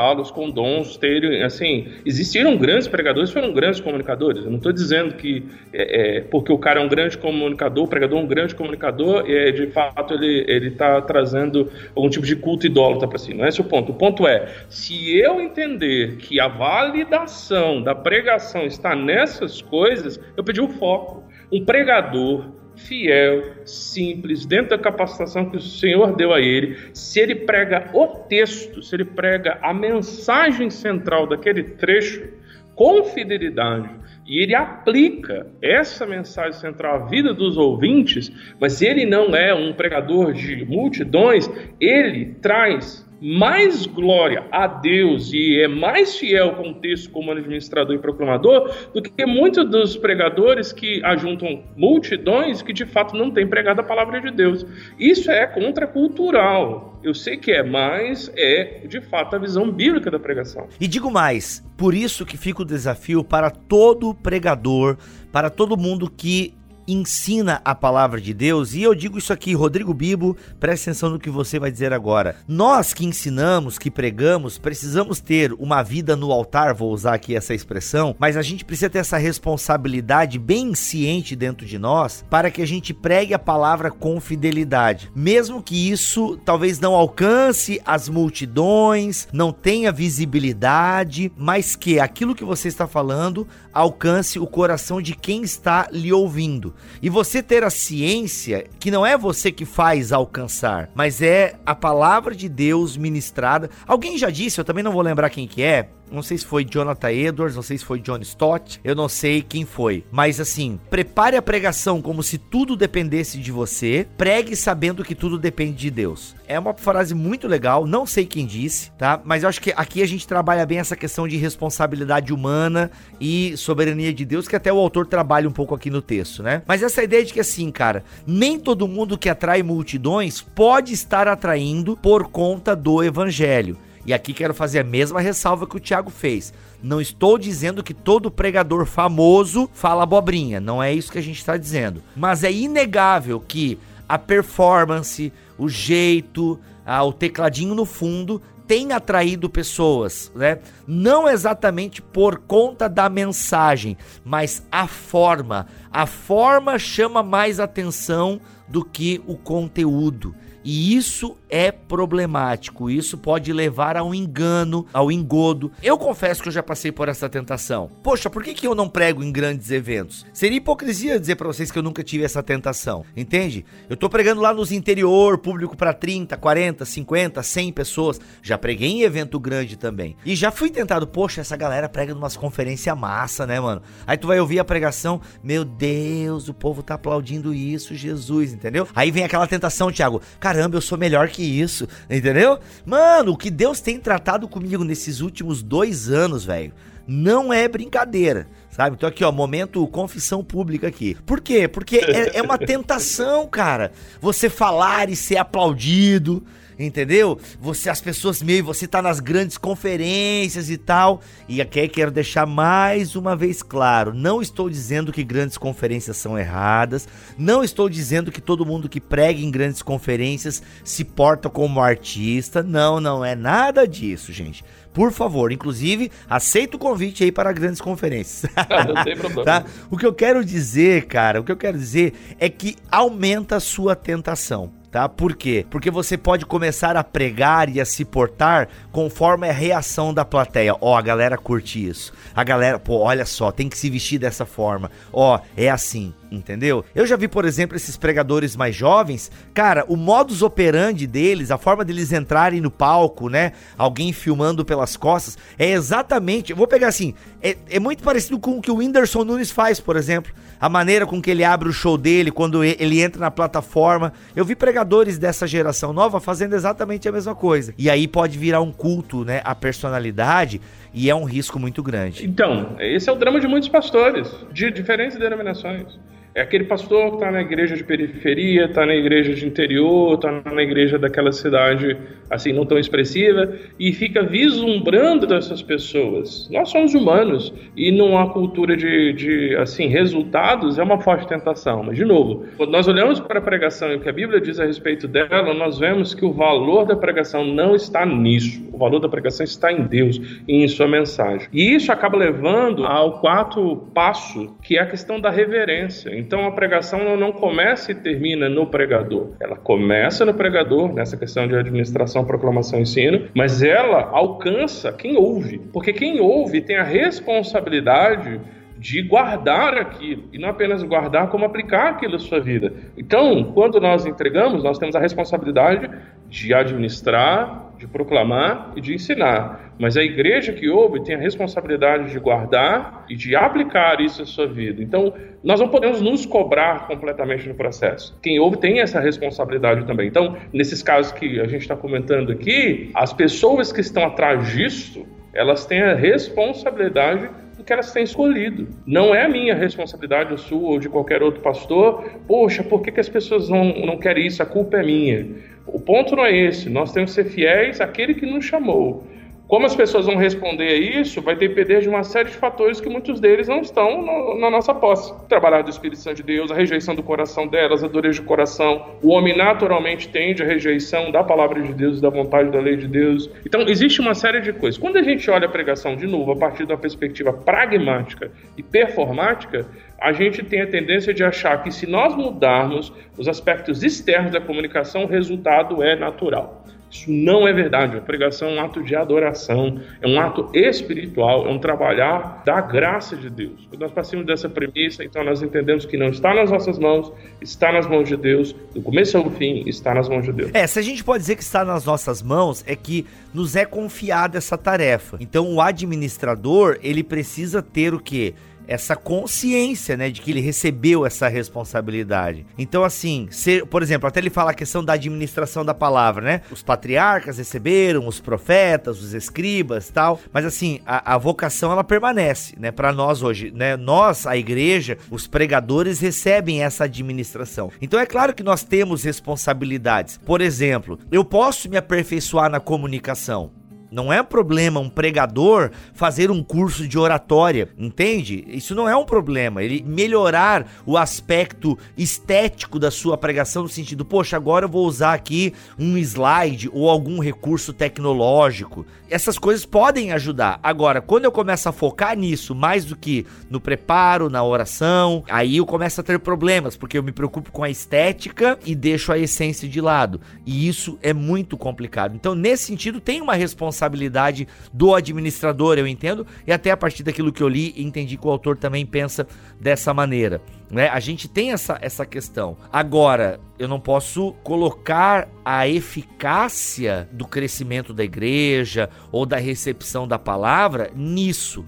capacitá-los com dons, terem, assim, existiram grandes pregadores, foram grandes comunicadores. Eu não estou dizendo que é, é, porque o cara é um grande comunicador, pregador é um grande comunicador, é, de fato ele ele está trazendo algum tipo de culto idólatra para si. Não é esse o ponto. O ponto é, se eu entender que a validação da pregação está nessas coisas, eu pedi o foco. Um pregador fiel, simples, dentro da capacitação que o Senhor deu a ele, se ele prega o texto, se ele prega a mensagem central daquele trecho com fidelidade, e ele aplica essa mensagem central à vida dos ouvintes, mas ele não é um pregador de multidões, ele traz mais glória a Deus e é mais fiel com o texto como administrador e proclamador do que muitos dos pregadores que ajuntam multidões que de fato não têm pregado a palavra de Deus. Isso é contracultural. Eu sei que é, mas é de fato a visão bíblica da pregação. E digo mais, por isso que fica o desafio para todo pregador, para todo mundo que ensina a palavra de Deus, e eu digo isso aqui, Rodrigo Bibo, preste atenção no que você vai dizer agora. Nós que ensinamos, que pregamos, precisamos ter uma vida no altar, vou usar aqui essa expressão, mas a gente precisa ter essa responsabilidade bem ciente dentro de nós para que a gente pregue a palavra com fidelidade. Mesmo que isso talvez não alcance as multidões, não tenha visibilidade, mas que aquilo que você está falando alcance o coração de quem está lhe ouvindo. E você ter a ciência que não é você que faz alcançar, mas é a palavra de Deus ministrada. Alguém já disse, eu também não vou lembrar quem que é, não sei se foi Jonathan Edwards, não sei se foi John Stott, eu não sei quem foi. Mas assim, prepare a pregação como se tudo dependesse de você, pregue sabendo que tudo depende de Deus. É uma frase muito legal, não sei quem disse, tá? Mas eu acho que aqui a gente trabalha bem essa questão de responsabilidade humana e soberania de Deus, que até o autor trabalha um pouco aqui no texto, né? Mas essa ideia de que assim, cara, nem todo mundo que atrai multidões pode estar atraindo por conta do evangelho. E aqui quero fazer a mesma ressalva que o Thiago fez. Não estou dizendo que todo pregador famoso fala abobrinha, não é isso que a gente está dizendo. Mas é inegável que a performance, o jeito, ah, o tecladinho no fundo tem atraído pessoas, né? Não exatamente por conta da mensagem, mas a forma. A forma chama mais atenção do que o conteúdo. E isso é problemático, isso pode levar ao engano, ao engodo. Eu confesso que eu já passei por essa tentação. Poxa, por que, que eu não prego em grandes eventos? Seria hipocrisia dizer para vocês que eu nunca tive essa tentação, entende? Eu tô pregando lá nos interior, público para 30, 40, 50, 100 pessoas. Já preguei em evento grande também. E já fui tentado, poxa, essa galera prega numas conferências massa, né, mano? Aí tu vai ouvir a pregação, meu Deus, o povo tá aplaudindo isso, Jesus, entendeu? Aí vem aquela tentação, Thiago. Cara, caramba, eu sou melhor que isso, entendeu? Mano, o que Deus tem tratado comigo nesses últimos dois anos, velho, não é brincadeira sabe? Então aqui, ó, momento confissão pública aqui. Por quê? Porque é, é, uma tentação, cara. Você falar e ser aplaudido, entendeu? Você, as pessoas meio, você tá nas grandes conferências e tal. E aqui quero deixar mais uma vez claro: não estou dizendo que grandes conferências são erradas, não estou dizendo que todo mundo que prega em grandes conferências se porta como artista. Não, não é nada disso, gente. Por favor, inclusive, aceito o convite aí para grandes conferências. (laughs) (laughs) Não tem problema. tá? O que eu quero dizer, cara, o que eu quero dizer é que aumenta a sua tentação tá? Por quê? Porque você pode começar a pregar e a se portar conforme a reação da plateia. Ó, oh, a galera curte isso. A galera, pô, olha só, tem que se vestir dessa forma. Ó, oh, é assim, entendeu? Eu já vi, por exemplo, esses pregadores mais jovens, cara, o modus operandi deles, a forma deles entrarem no palco, né? Alguém filmando pelas costas, é exatamente, vou pegar assim, é, é muito parecido com o que o Whindersson Nunes faz, por exemplo. A maneira com que ele abre o show dele, quando ele entra na plataforma. Eu vi pregar pregadores dessa geração nova fazendo exatamente a mesma coisa. E aí pode virar um culto, né, a personalidade e é um risco muito grande. Então, esse é o drama de muitos pastores de diferentes denominações. É aquele pastor que está na igreja de periferia, está na igreja de interior, está na igreja daquela cidade assim não tão expressiva e fica vislumbrando dessas pessoas. Nós somos humanos e numa cultura de, de assim resultados é uma forte tentação. Mas de novo, quando nós olhamos para a pregação e o que a Bíblia diz a respeito dela, nós vemos que o valor da pregação não está nisso. O valor da pregação está em Deus e em sua mensagem. E isso acaba levando ao quarto passo, que é a questão da reverência. Então a pregação não começa e termina no pregador. Ela começa no pregador, nessa questão de administração, proclamação e ensino, mas ela alcança quem ouve. Porque quem ouve tem a responsabilidade de guardar aquilo, e não apenas guardar, como aplicar aquilo à sua vida. Então, quando nós entregamos, nós temos a responsabilidade de administrar, de proclamar e de ensinar. Mas a igreja que ouve tem a responsabilidade de guardar e de aplicar isso à sua vida. Então, nós não podemos nos cobrar completamente no processo. Quem ouve tem essa responsabilidade também. Então, nesses casos que a gente está comentando aqui, as pessoas que estão atrás disso, elas têm a responsabilidade que elas têm escolhido. Não é a minha responsabilidade, ou sua, ou de qualquer outro pastor. Poxa, por que, que as pessoas não, não querem isso? A culpa é minha. O ponto não é esse. Nós temos que ser fiéis àquele que nos chamou. Como as pessoas vão responder a isso vai depender de uma série de fatores que muitos deles não estão no, na nossa posse. O trabalhar do Espírito Santo de Deus, a rejeição do coração delas, a dureza do coração. O homem naturalmente tende à rejeição da palavra de Deus, da vontade da lei de Deus. Então, existe uma série de coisas. Quando a gente olha a pregação de novo a partir da perspectiva pragmática e performática, a gente tem a tendência de achar que se nós mudarmos os aspectos externos da comunicação, o resultado é natural. Isso não é verdade. A pregação é um ato de adoração, é um ato espiritual, é um trabalhar da graça de Deus. Quando nós passamos dessa premissa, então nós entendemos que não está nas nossas mãos, está nas mãos de Deus, do começo ao fim, está nas mãos de Deus. É, se a gente pode dizer que está nas nossas mãos, é que nos é confiada essa tarefa. Então o administrador, ele precisa ter o quê? Essa consciência, né, de que ele recebeu essa responsabilidade. Então, assim, por exemplo, até ele fala a questão da administração da palavra, né? Os patriarcas receberam, os profetas, os escribas, tal. Mas assim, a, a vocação ela permanece, né, para nós hoje, né? Nós, a igreja, os pregadores recebem essa administração. Então é claro que nós temos responsabilidades. Por exemplo, eu posso me aperfeiçoar na comunicação. Não é um problema um pregador fazer um curso de oratória, entende? Isso não é um problema. Ele melhorar o aspecto estético da sua pregação no sentido, poxa, agora eu vou usar aqui um slide ou algum recurso tecnológico. Essas coisas podem ajudar. Agora, quando eu começo a focar nisso mais do que no preparo, na oração, aí eu começo a ter problemas, porque eu me preocupo com a estética e deixo a essência de lado. E isso é muito complicado. Então, nesse sentido, tem uma responsabilidade responsabilidade do administrador, eu entendo, e até a partir daquilo que eu li, entendi que o autor também pensa dessa maneira. Né? A gente tem essa, essa questão. Agora, eu não posso colocar a eficácia do crescimento da igreja ou da recepção da palavra nisso.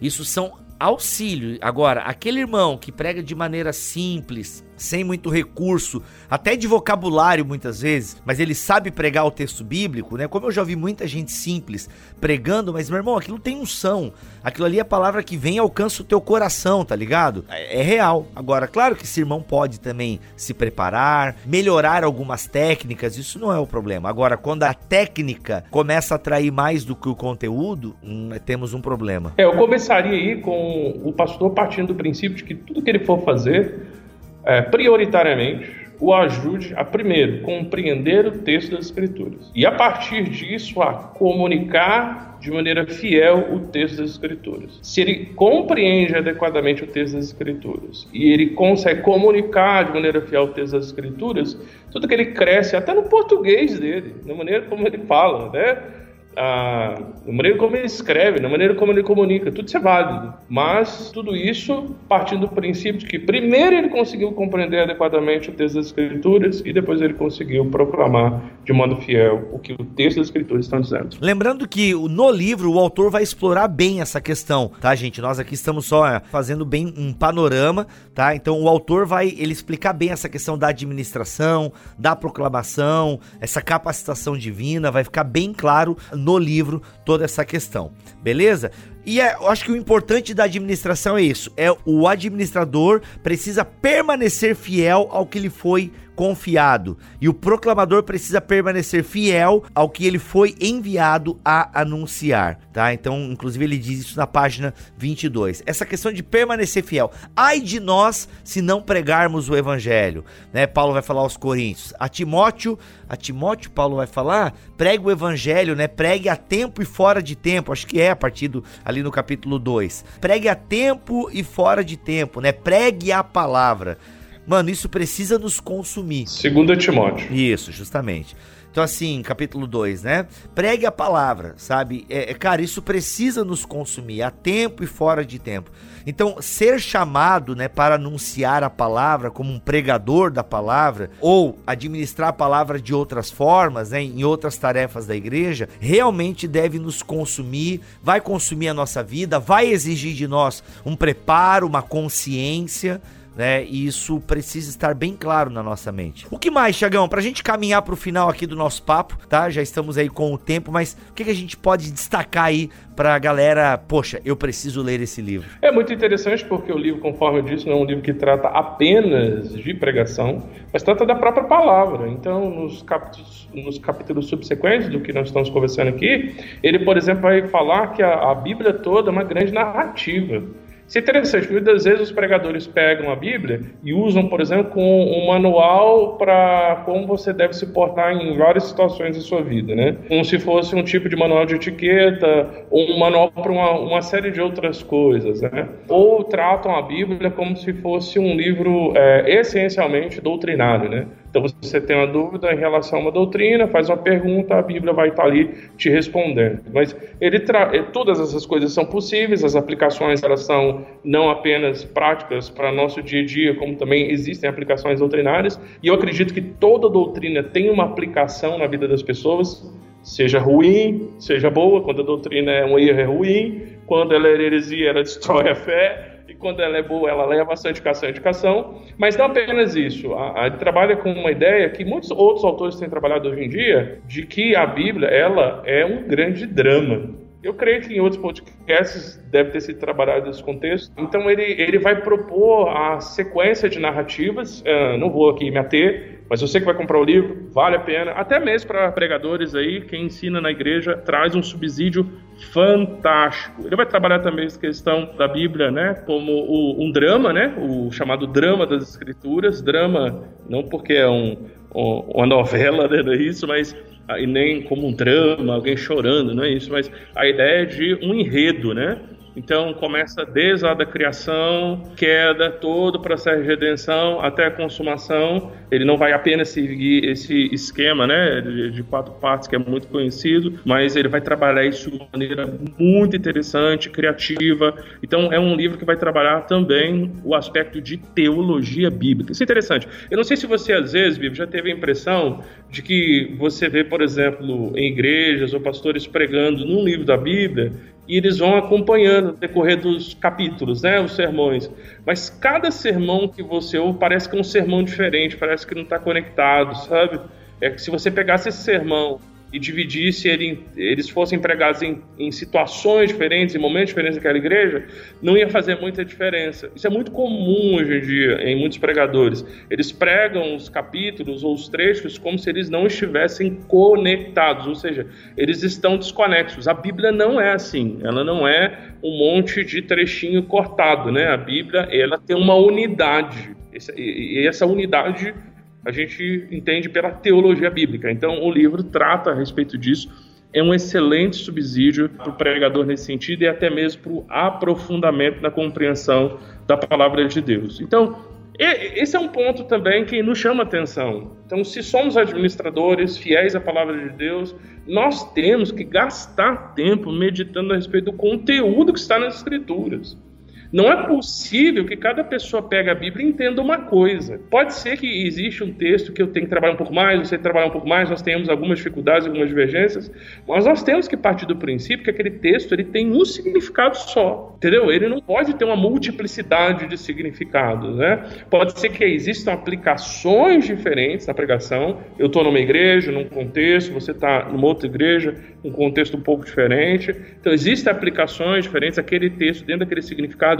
Isso são auxílio. Agora, aquele irmão que prega de maneira simples, sem muito recurso, até de vocabulário muitas vezes, mas ele sabe pregar o texto bíblico, né? Como eu já vi muita gente simples pregando, mas meu irmão, aquilo tem unção. Aquilo ali é a palavra que vem e alcança o teu coração, tá ligado? É, é real. Agora, claro que esse irmão pode também se preparar, melhorar algumas técnicas, isso não é o problema. Agora, quando a técnica começa a atrair mais do que o conteúdo, hum, temos um problema. É, eu começaria aí com o pastor partindo do princípio de que tudo que ele for fazer é, prioritariamente, o ajude a, primeiro, compreender o texto das Escrituras e, a partir disso, a comunicar de maneira fiel o texto das Escrituras. Se ele compreende adequadamente o texto das Escrituras e ele consegue comunicar de maneira fiel o texto das Escrituras, tudo que ele cresce, até no português dele, na maneira como ele fala, né? A, maneira como ele escreve, na maneira como ele comunica, tudo isso é válido. Mas tudo isso partindo do princípio de que primeiro ele conseguiu compreender adequadamente o texto das Escrituras e depois ele conseguiu proclamar de modo fiel o que o texto das Escrituras estão dizendo. Lembrando que no livro o autor vai explorar bem essa questão, tá, gente? Nós aqui estamos só é, fazendo bem um panorama, tá? Então o autor vai ele explicar bem essa questão da administração, da proclamação, essa capacitação divina, vai ficar bem claro no livro toda essa questão, beleza? E é, eu acho que o importante da administração é isso: é o administrador precisa permanecer fiel ao que lhe foi confiado. E o proclamador precisa permanecer fiel ao que ele foi enviado a anunciar, tá? Então, inclusive ele diz isso na página 22. Essa questão de permanecer fiel. Ai de nós se não pregarmos o evangelho, né? Paulo vai falar aos coríntios. A Timóteo, a Timóteo Paulo vai falar, pregue o evangelho, né? Pregue a tempo e fora de tempo. Acho que é a partir do, ali no capítulo 2. Pregue a tempo e fora de tempo, né? Pregue a palavra. Mano, isso precisa nos consumir. Segundo Timóteo. Isso, justamente. Então, assim, capítulo 2, né? Pregue a palavra, sabe? É, é, cara, isso precisa nos consumir a tempo e fora de tempo. Então, ser chamado, né, para anunciar a palavra como um pregador da palavra ou administrar a palavra de outras formas, né, em outras tarefas da igreja, realmente deve nos consumir, vai consumir a nossa vida, vai exigir de nós um preparo, uma consciência, né? E isso precisa estar bem claro na nossa mente. O que mais, Chagão? Pra gente caminhar pro final aqui do nosso papo, tá? Já estamos aí com o tempo, mas o que, que a gente pode destacar aí pra galera? Poxa, eu preciso ler esse livro. É muito interessante porque o livro, conforme eu disse, não é um livro que trata apenas de pregação, mas trata da própria palavra. Então, nos capítulos, nos capítulos subsequentes do que nós estamos conversando aqui, ele, por exemplo, vai falar que a, a Bíblia toda é uma grande narrativa. Isso é interessante, muitas vezes os pregadores pegam a Bíblia e usam, por exemplo, com um manual para como você deve se portar em várias situações da sua vida, né? Como se fosse um tipo de manual de etiqueta ou um manual para uma, uma, série de outras coisas, né? Ou tratam a Bíblia como se fosse um livro é, essencialmente doutrinário, né? Então você tem uma dúvida em relação a uma doutrina, faz uma pergunta, a Bíblia vai estar ali te respondendo. Mas ele tra... Eh, todas essas coisas são possíveis, as aplicações elas são não apenas práticas para nosso dia a dia, como também existem aplicações doutrinárias. E eu acredito que toda doutrina tem uma aplicação na vida das pessoas, seja ruim, seja boa. Quando a doutrina é um erro é ruim, quando ela é heresia, ela (laughs) destrói a fé quando ela é boa, ela leva a santificação e educação. Mas não apenas isso. A, a, trabalha com uma ideia que muitos outros autores têm trabalhado hoje em dia, de que a Bíblia ela é um grande drama. Eu creio que em outros podcasts deve ter sido trabalhado esse contexto. Então ele, ele vai propor a sequência de narrativas. Uh, não vou aqui me ater, mas você que vai comprar o livro, vale a pena. Até mesmo para pregadores aí, quem ensina na igreja, traz um subsídio fantástico. Ele vai trabalhar também essa questão da Bíblia, né, como o, um drama, né, o chamado drama das Escrituras. Drama, não porque é um, um, uma novela, né, não é isso, mas e nem como um drama, alguém chorando, não é isso, mas a ideia de um enredo, né? Então começa desde a da criação, queda, todo o processo de redenção até a consumação. Ele não vai apenas seguir esse esquema, né, de, de, quatro partes que é muito conhecido, mas ele vai trabalhar isso de maneira muito interessante, criativa. Então é um livro que vai trabalhar também o aspecto de teologia bíblica. Isso é interessante. Eu não sei se você às vezes, Bíblia, já teve a impressão de que você vê, por exemplo, em igrejas ou pastores pregando num livro da Bíblia e eles vão acompanhando no decorrer dos capítulos, né, os sermões. Mas cada sermão que você ouve parece que é um sermão diferente, parece que não está conectado, sabe? É que se você pegasse esse sermão e dividisse ele, eles fossem empregados em, em, situações diferentes, em momentos diferentes daquela igreja, não ia fazer muita diferença. Isso é muito comum hoje em dia em muitos pregadores. Eles pregam os capítulos ou os trechos como se eles não estivessem conectados, ou seja, eles estão desconexos. A Bíblia não é assim. Ela não é um monte de trechinho cortado, né? A Bíblia ela tem uma unidade. E essa unidade a gente entende pela teologia bíblica. Então, o livro trata a respeito disso. É um excelente subsídio para o pregador nesse sentido e até mesmo para o aprofundamento na compreensão da palavra de Deus. Então, esse é um ponto também que nos chama atenção. Então, se somos administradores fiéis à palavra de Deus, nós temos que gastar tempo meditando a respeito do conteúdo que está nas Escrituras. Não é possível que cada pessoa pegue a Bíblia e entenda uma coisa. Pode ser que exista um texto que eu tenho que trabalhar um pouco mais, você trabalhar um pouco mais, nós tenhamos algumas dificuldades, algumas divergências, mas nós temos que partir do princípio que aquele texto ele tem um significado só, entendeu? Ele não pode ter uma multiplicidade de significados, né? Pode ser que existam aplicações diferentes na pregação. Eu estou numa igreja, num contexto, você está numa outra igreja, um contexto um pouco diferente. Então existem aplicações diferentes. Aquele texto dentro daquele significado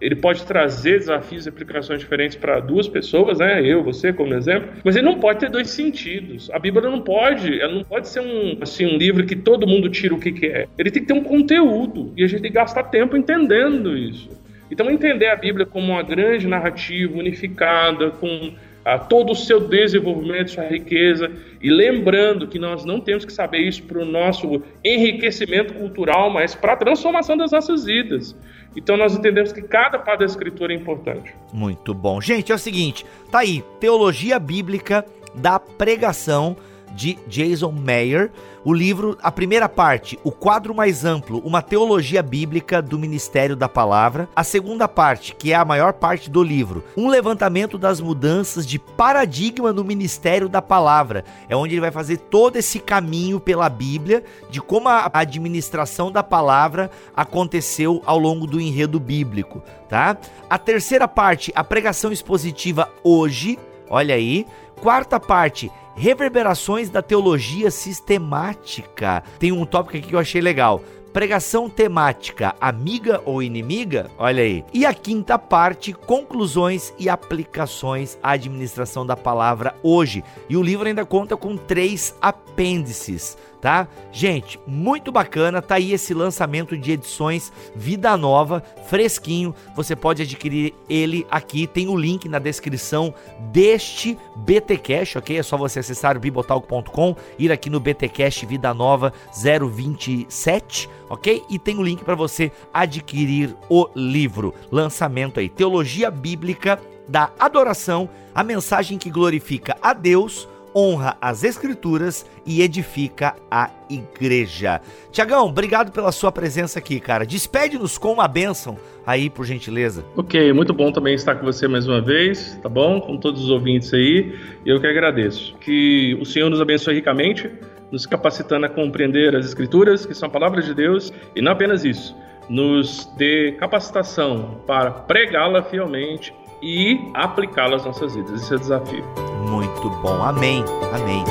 ele pode trazer desafios e aplicações diferentes para duas pessoas, né? Eu, você, como exemplo, mas ele não pode ter dois sentidos. A Bíblia não pode, ela não pode ser um, assim, um livro que todo mundo tira o que quer. Ele tem que ter um conteúdo e a gente tem que gastar tempo entendendo isso. Então, entender a Bíblia como uma grande narrativa unificada, com a todo o seu desenvolvimento, sua riqueza, e lembrando que nós não temos que saber isso para o nosso enriquecimento cultural, mas para a transformação das nossas vidas. Então nós entendemos que cada parte da escritura é importante. Muito bom. Gente, é o seguinte, tá aí, teologia bíblica da pregação de Jason Mayer. O livro, a primeira parte, o quadro mais amplo, uma teologia bíblica do Ministério da Palavra. A segunda parte, que é a maior parte do livro, um levantamento das mudanças de paradigma no Ministério da Palavra. É onde ele vai fazer todo esse caminho pela Bíblia de como a administração da palavra aconteceu ao longo do enredo bíblico, tá? A terceira parte, a pregação expositiva hoje. Olha aí, quarta parte, reverberações da teologia sistemática. Tem um tópico aqui que eu achei legal. Pregação temática, amiga ou inimiga? Olha aí. E a quinta parte, conclusões e aplicações à administração da palavra hoje. E o livro ainda conta com três apêndices tá? Gente, muito bacana, tá aí esse lançamento de edições Vida Nova, fresquinho. Você pode adquirir ele aqui, tem o link na descrição deste BTcast, OK? É só você acessar o bibotalk.com, ir aqui no BTcast Vida Nova 027, OK? E tem o link para você adquirir o livro. Lançamento aí, Teologia Bíblica da Adoração, a mensagem que glorifica a Deus honra as escrituras e edifica a igreja. Tiagão, obrigado pela sua presença aqui, cara. Despede-nos com uma bênção aí, por gentileza. Ok, muito bom também estar com você mais uma vez, tá bom? Com todos os ouvintes aí. Eu que agradeço. Que o Senhor nos abençoe ricamente, nos capacitando a compreender as escrituras, que são palavras de Deus, e não apenas isso, nos dê capacitação para pregá-la fielmente e aplicá-la às nossas vidas. Esse é o desafio. Muito bom. Amém. Amém.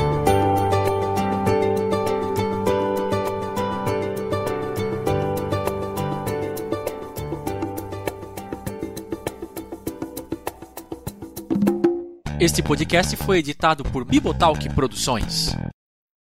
Este podcast foi editado por Bibotalk Produções.